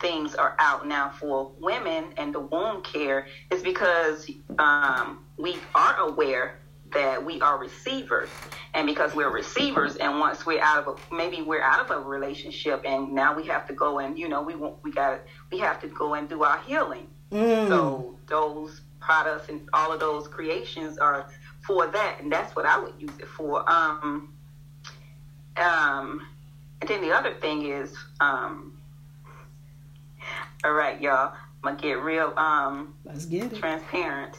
things are out now for women and the womb care is because um, we are aware that we are receivers. And because we're receivers and once we're out of a maybe we're out of a relationship and now we have to go and you know we want we got we have to go and do our healing. Mm. so those products and all of those creations are for that and that's what i would use it for. Um um and then the other thing is um all right y'all i'm gonna get real um let's get it. transparent.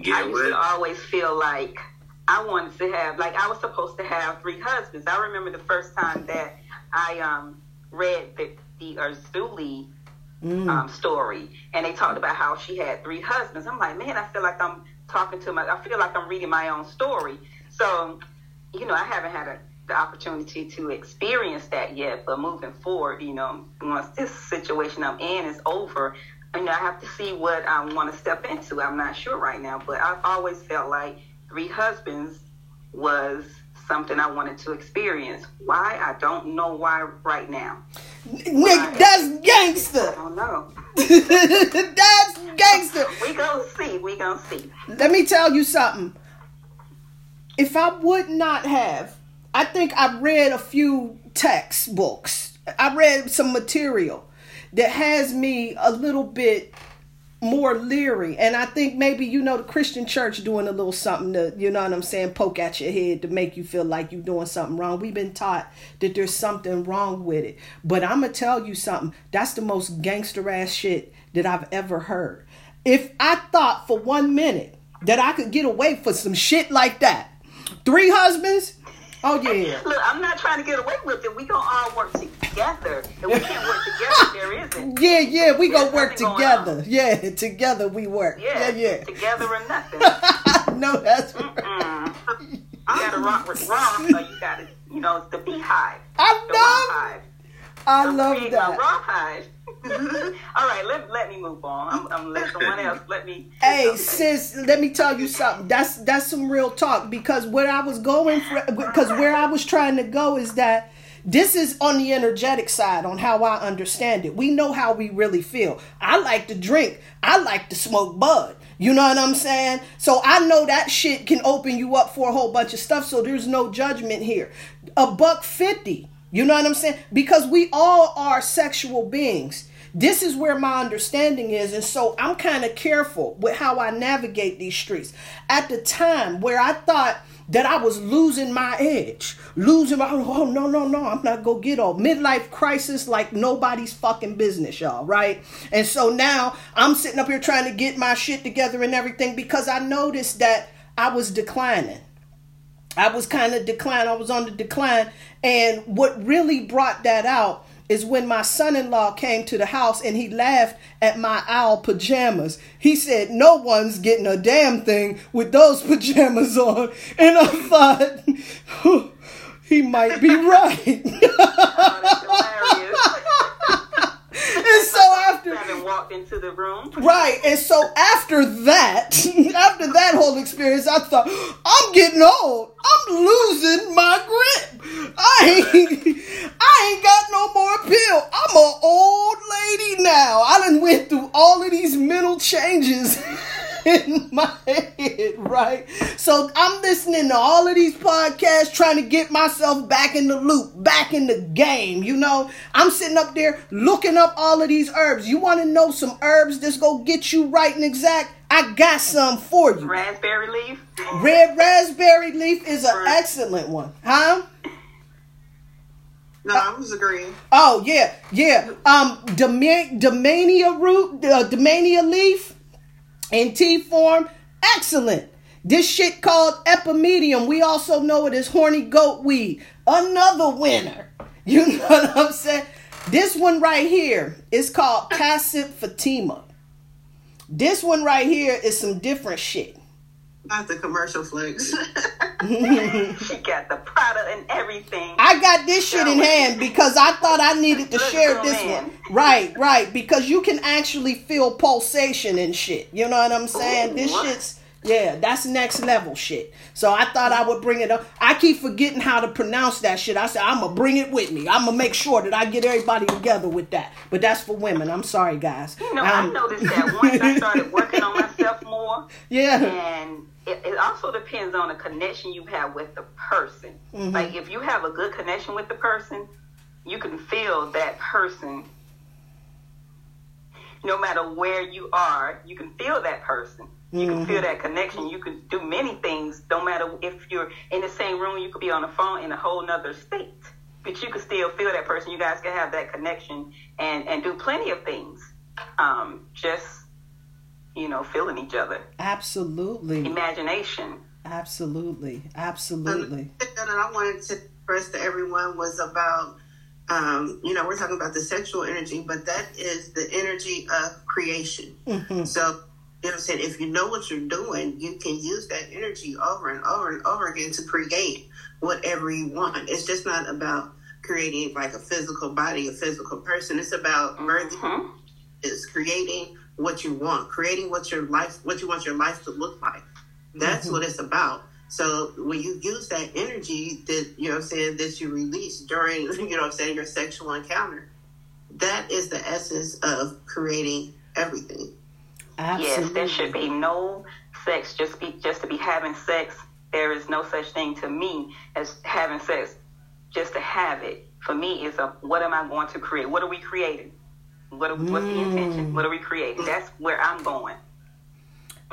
Get I used to always feel like I wanted to have like I was supposed to have three husbands. I remember the first time that I um, read the the Erzulie mm. um, story, and they talked about how she had three husbands. I'm like, man, I feel like I'm talking to my. I feel like I'm reading my own story. So, you know, I haven't had a, the opportunity to experience that yet. But moving forward, you know, once this situation I'm in is over, you know, I have to see what I want to step into. I'm not sure right now, but I've always felt like three husbands was something I wanted to experience. Why? I don't know why right now. Nick, that's gangster. I don't know. that's gangster. we gonna see. We gonna see. Let me tell you something. If I would not have, I think I read a few textbooks. I read some material that has me a little bit more leery. And I think maybe, you know, the Christian church doing a little something to, you know what I'm saying, poke at your head to make you feel like you're doing something wrong. We've been taught that there's something wrong with it. But I'm going to tell you something. That's the most gangster ass shit that I've ever heard. If I thought for one minute that I could get away for some shit like that, three husbands, Oh yeah. Look, I'm not trying to get away with it. We gonna all work together. If we can't work together, there isn't. Yeah, yeah, we gonna work together. Yeah, together we work. Yeah, yeah, yeah. Together or nothing. no, that's mm right. You gotta rock with Rah, so you gotta, you know, it's the beehive. I know. I love that. My Rah hive. All right, let, let me move on. I'm, I'm let someone else. Let me. Hey, sis, let me tell you something. That's that's some real talk because what I was going for, because where I was trying to go is that This is on the energetic side, on how I understand it. We know how we really feel. I like to drink. I like to smoke bud. You know what I'm saying? So I know that shit can open you up for a whole bunch of stuff. So there's no judgment here. A buck fifty. You know what I'm saying? Because we all are sexual beings. This is where my understanding is. And so I'm kind of careful with how I navigate these streets. At the time where I thought that I was losing my edge, losing my, oh, no, no, no, I'm not to get old. Midlife crisis like nobody's fucking business, y'all, right? And so now I'm sitting up here trying to get my shit together and everything because I noticed that I was declining. I was kind of decline. I was on the decline. And what really brought that out is when my son-in-law came to the house and he laughed at my owl pajamas. He said, "No one's getting a damn thing with those pajamas on." And I thought, he might be right. After walked into the room, right, and so after that, after that whole experience, I thought I'm getting old. I'm losing my grip. I ain't, I ain't got no more pill. I'm an old lady now. I done went through all of these mental changes. in my head, right? So I'm listening to all of these podcasts, trying to get myself back in the loop, back in the game. You know, I'm sitting up there looking up all of these herbs. You want to know some herbs that's gonna get you right and exact? I got some for you. raspberry leaf. Red raspberry leaf is an excellent one, huh? No, I was agreeing. Oh yeah, yeah. Um, Dema- Damiana root, uh, Damiana leaf in tea form, excellent. This shit called epimedium. We also know it as horny goat weed. Another winner. You know what I'm saying? This one right here is called Cassia Fatima. This one right here is some different shit. Not the commercial flex. she got the product and everything. I got this shit in hand because I thought I needed to share this one. Right, right. Because you can actually feel pulsation and shit. You know what I'm saying? This what? shit's yeah, that's next level shit. So I thought I would bring it up. I keep forgetting how to pronounce that shit. I said I'm gonna bring it with me. I'm gonna make sure that I get everybody together with that. But that's for women. I'm sorry, guys. You know, I Um, noticed that once I started working on myself more, Yeah. and it, it also depends on the connection you have with the person. Mm-hmm. Like if you have a good connection with the person, you can feel that person. No matter where you are, you can feel that person. You can Mm-hmm. feel that connection. You can do many things. No matter if you're in the same room, you could be on the phone in a whole nother state, but you can still feel that person. You guys can have that connection and and do plenty of things. Um, just you know, feeling each other. Absolutely. Imagination. Absolutely. Absolutely. The thing that I wanted to express to everyone was about, um, you know, we're talking about the sexual energy, but that is the energy of creation. Mhm. So, you know what I'm saying? If you know what you're doing, you can use that energy over and over and over again to create whatever you want. It's just not about creating like a physical body, a physical person. It's about birthing Mhm. is creating what you want, creating what your life, what you want your life to look like. That's mm-hmm. what it's about. So when you use that energy that you know what I'm saying that you release during you know what I'm saying your sexual encounter, that is the essence of creating everything. Absolutely. Yes, there should be no sex just be just to be having sex. There is no such thing to me as having sex just to have it. For me, is a what am I going to create? What are we creating? What are, what's the intention? What are we creating? That's where I'm going.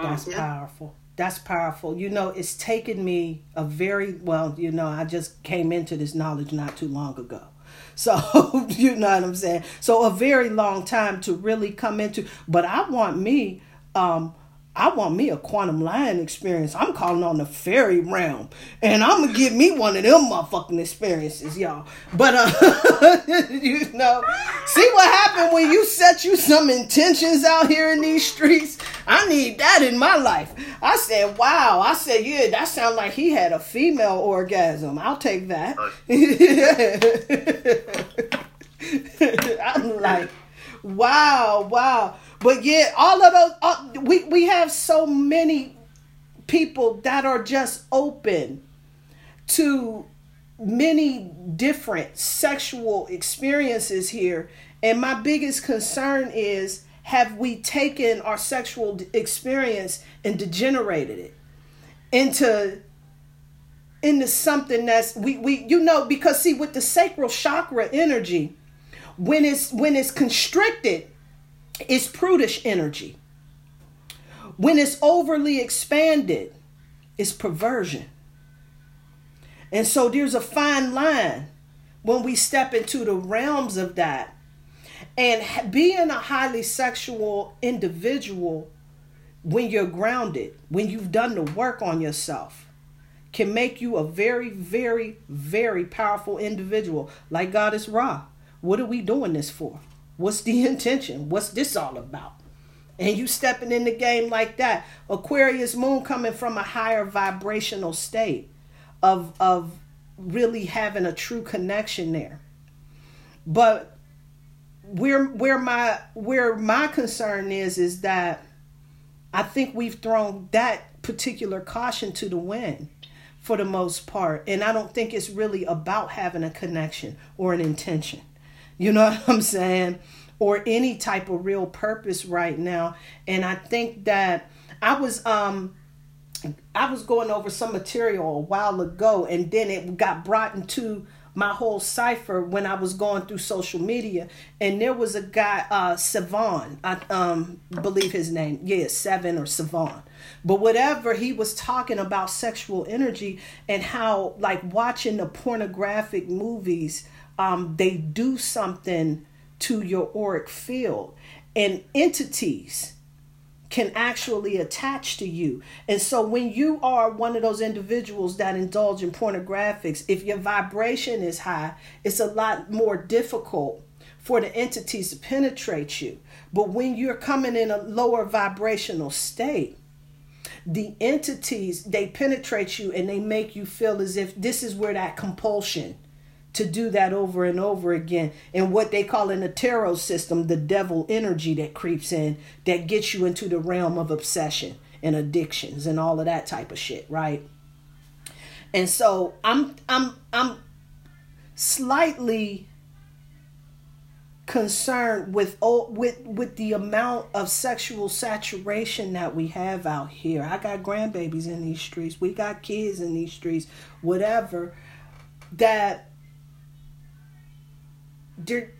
That's Yeah. powerful. That's powerful. You know, it's taken me a very well, you know, I just came into this knowledge not too long ago. So, you know what I'm saying? So a very long time to really come into but I want me um I want me a quantum lion experience. I'm calling on the fairy realm. And I'm gonna get me one of them motherfucking experiences, y'all. But uh you know, see what happened when you set you some intentions out here in these streets? I need that in my life. I said, wow. I said, yeah, that sounds like he had a female orgasm. I'll take that. I'm like, wow, wow. But yeah, all of those, uh, we, we have so many people that are just open to many different sexual experiences here, and my biggest concern is have we taken our sexual experience and degenerated it into into something that's we we you know because see with the sacral chakra energy when it's when it's constricted it's prudish energy when it's overly expanded it's perversion and so there's a fine line when we step into the realms of that and being a highly sexual individual when you're grounded when you've done the work on yourself can make you a very, very, very powerful individual like Goddess Rah. What are we doing this for? What's the intention? What's this all about? And you stepping in the game like that. Aquarius moon coming from a higher vibrational state of of really having a true connection there. But where where my where my concern is is that I think we've thrown that particular caution to the wind for the most part. And I don't think it's really about having a connection or an intention. You know what I'm saying? Or any type of real purpose right now. And I think that I was um I was going over some material a while ago and then it got brought into my whole cipher when I was going through social media, and there was a guy, uh, Savon, I um believe his name, yeah, Seven or Savon, but whatever he was talking about sexual energy and how like watching the pornographic movies, um, they do something to your auric field and entities can actually attach to you. And so when you are one of those individuals that indulge in pornographics, if your vibration is high, it's a lot more difficult for the entities to penetrate you. But when you're coming in a lower vibrational state, the entities they penetrate you and they make you feel as if this is where that compulsion to do that over and over again. And what they call in the tarot system, the devil energy that creeps in that gets you into the realm of obsession and addictions and all of that type of shit, right? And so I'm I'm I'm slightly concerned with with with the amount of sexual saturation that we have out here. I got grandbabies in these streets. We got kids in these streets. Whatever that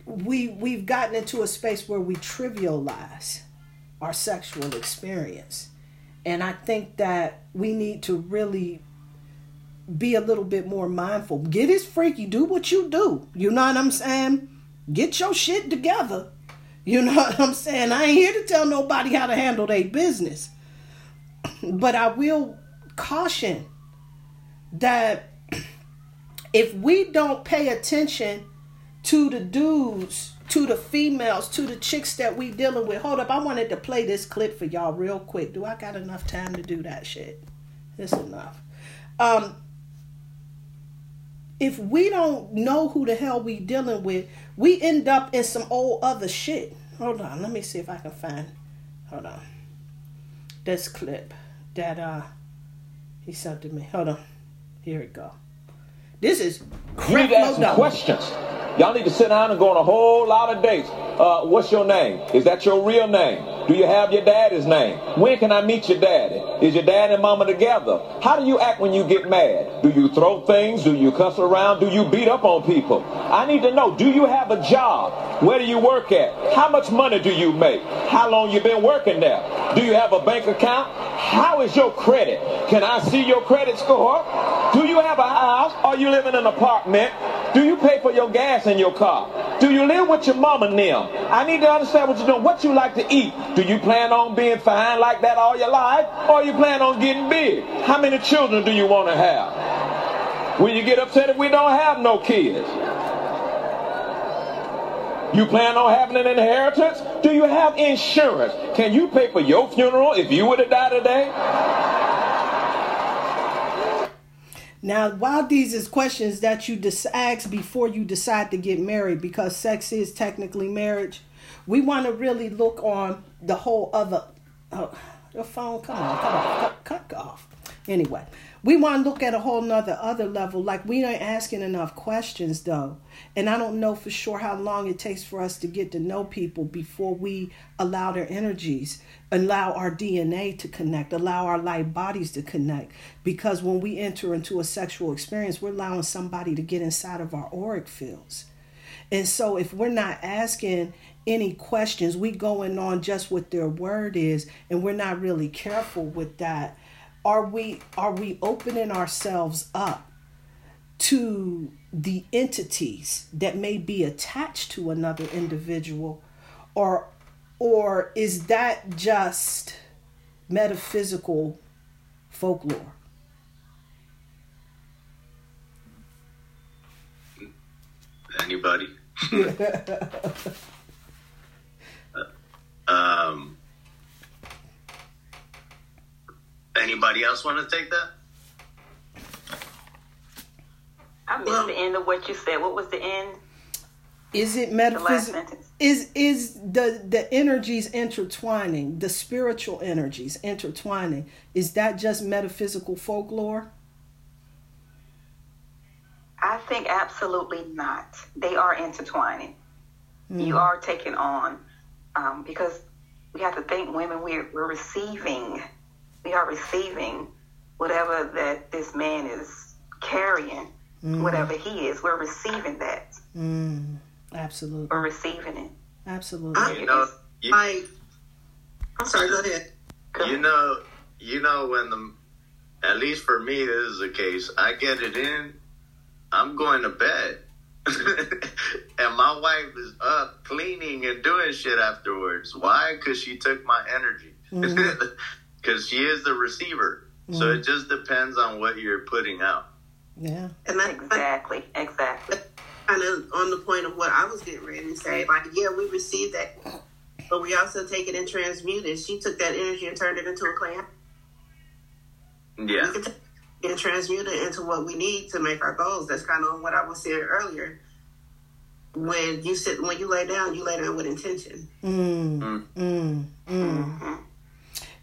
we we've gotten into a space where we trivialize our sexual experience. And i think that we need to really be a little bit more mindful. Get as freaky. Do what you do. You know what i'm saying? Get your shit together. You know what i'm saying? I ain't here to tell nobody how to handle their business. But i will caution that if we don't pay attention to the dudes, to the females, to the chicks that we dealing with. Hold up, I wanted to play this clip for y'all real quick. Do I got enough time to do that shit? It's enough. Um, if we don't know who the hell we dealing with, we end up in some old other shit. Hold on, let me see if I can find. Hold on. This clip that uh he sent to me. Hold on. Here we go. This is You need to ask some questions. Y'all need to sit down and go on a whole lot of dates. Uh, what's your name? Is that your real name? Do you have your daddy's name? When can I meet your daddy? Is your dad and mama together? How do you act when you get mad? Do you throw things? Do you cuss around? Do you beat up on people? I need to know, do you have a job? Where do you work at? How much money do you make? How long you been working there? Do you have a bank account? How is your credit? Can I see your credit score? Do you have a house? Or you live in an apartment? Do you pay for your gas in your car? Do you live with your mama now? I need to understand what you're doing, what you like to eat. Do you plan on being fine like that all your life? Or you plan on getting big? How many children do you want to have? Will you get upset if we don't have no kids? You plan on having an inheritance? Do you have insurance? Can you pay for your funeral if you were to die today? Now, while these is questions that you dis- ask before you decide to get married, because sex is technically marriage, we want to really look on the whole other. Oh, your phone, come on, come on, cut, cut off. Anyway, we want to look at a whole nother other level. Like we ain't asking enough questions though. And I don't know for sure how long it takes for us to get to know people before we allow their energies, allow our DNA to connect, allow our light bodies to connect. Because when we enter into a sexual experience, we're allowing somebody to get inside of our auric fields. And so if we're not asking any questions, we going on just what their word is, and we're not really careful with that. Are we are we opening ourselves up to the entities that may be attached to another individual or or is that just metaphysical folklore? Anybody? um, anybody else want to take that? I missed the end of what you said. What was the end? Is it metaphysical? Is is the the energies intertwining, the spiritual energies intertwining? Is that just metaphysical folklore? I think absolutely not. They are intertwining. You are taking on, um, because we have to think women, we're, we're receiving, we are receiving whatever that this man is carrying, whatever he is, we're receiving that. Mm, absolutely, We're receiving it. absolutely. You know, you, Like, I'm sorry, go ahead. you know, you know when the, at least for me, this is the case. I get it in, I'm going to bed, and my wife is up cleaning and doing shit afterwards. Why? Because she took my energy. Because she is the receiver. So it just depends on what you're putting out. Yeah. And that's Exactly, exactly. kind of on the point of what I was getting ready to say. Like, yeah, we received that, but we also take it and transmute it. She took that energy and turned it into a clan. Yeah. We can and transmute it into what we need to make our goals. That's kind of what I was saying earlier. When you sit, when you lay down, you lay down with intention. Mm, mm, mm.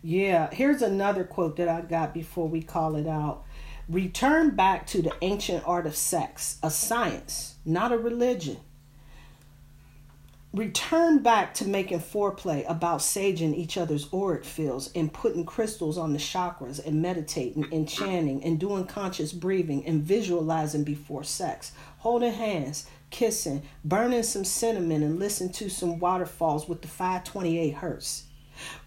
Yeah, here's another quote that I got before we call it out. Return back to the ancient art of sex, a science, not a religion. Return back to making foreplay about saging each other's auric fields and putting crystals on the chakras and meditating and chanting and doing conscious breathing and visualizing before sex. Holding hands, kissing, burning some cinnamon and listen to some waterfalls with the 528 hertz.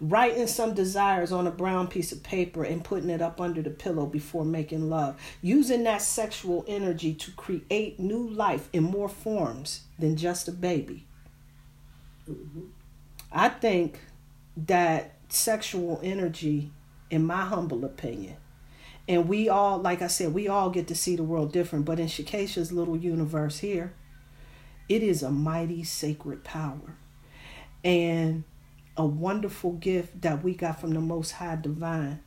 Writing some desires on a brown piece of paper and putting it up under the pillow before making love. Using that sexual energy to create new life in more forms than just a baby. I think that sexual energy, in my humble opinion, and we all, like I said, we all get to see the world different, but in Shakesha's little universe here, it is a mighty sacred power and a wonderful gift that we got from the Most High Divine.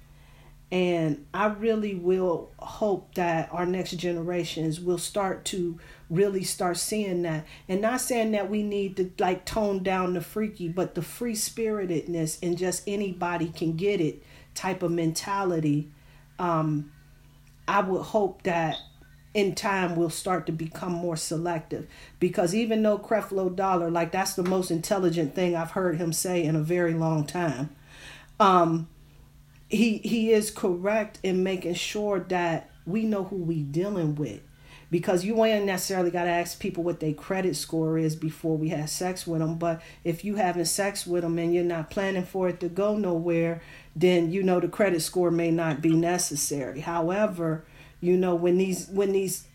And I really will hope that our next generations will start to really start seeing that. And not saying that we need to like tone down the freaky, but the free spiritedness and just anybody can get it type of mentality. Um, I would hope that in time we'll start to become more selective. Because even though Creflo Dollar, like that's the most intelligent thing I've heard him say in a very long time. Um, he he is correct in making sure that we know who we dealing with. Because you ain't necessarily got to ask people what their credit score is before we have sex with them but if you having sex with them and you're not planning for it to go nowhere then you know the credit score may not be necessary. However you know when these when these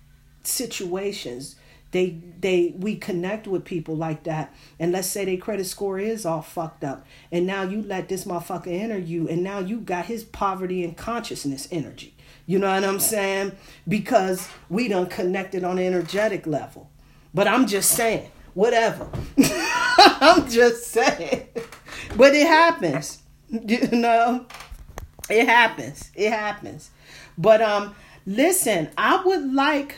situations they they we connect with people like that. And let's say their credit score is all fucked up. And now you let this motherfucker enter you and now you got his poverty and consciousness energy. You know what i'm saying? Because we done connected on an energetic level. But i'm just saying whatever. I'm just saying. But it happens. You know? It happens. It happens. But um listen i would like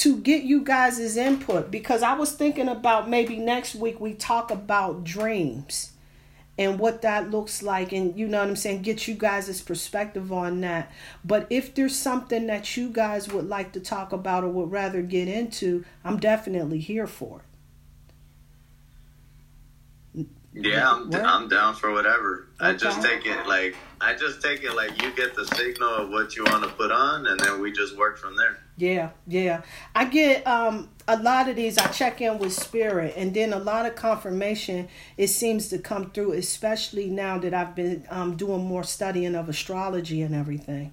to get you guys' input because I was thinking about maybe next week we talk about dreams and what that looks like and you know what I'm saying get you guys' perspective on that. But if there's something that you guys would like to talk about or would rather get into I'm definitely here for it Yeah, I'm, What? I'm down for whatever. I just take it like I just take it like you get the signal of what you want to put on, and then we just work from there. Yeah, yeah. I get um a lot of these I check in with spirit and then a lot of confirmation it seems to come through especially now that I've been um doing more studying of astrology and everything.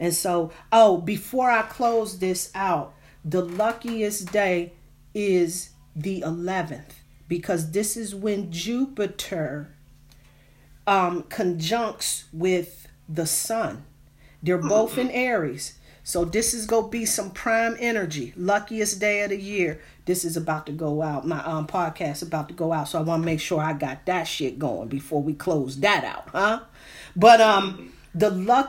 And so, oh, before I close this out, the luckiest day is the 11th because this is when Jupiter um conjuncts with the sun. They're both in Aries. So this is gonna be some prime energy. Luckiest day of the year. This is about to go out. My um podcast about to go out. So I wanna make sure I got that shit going before we close that out, huh? But um the luck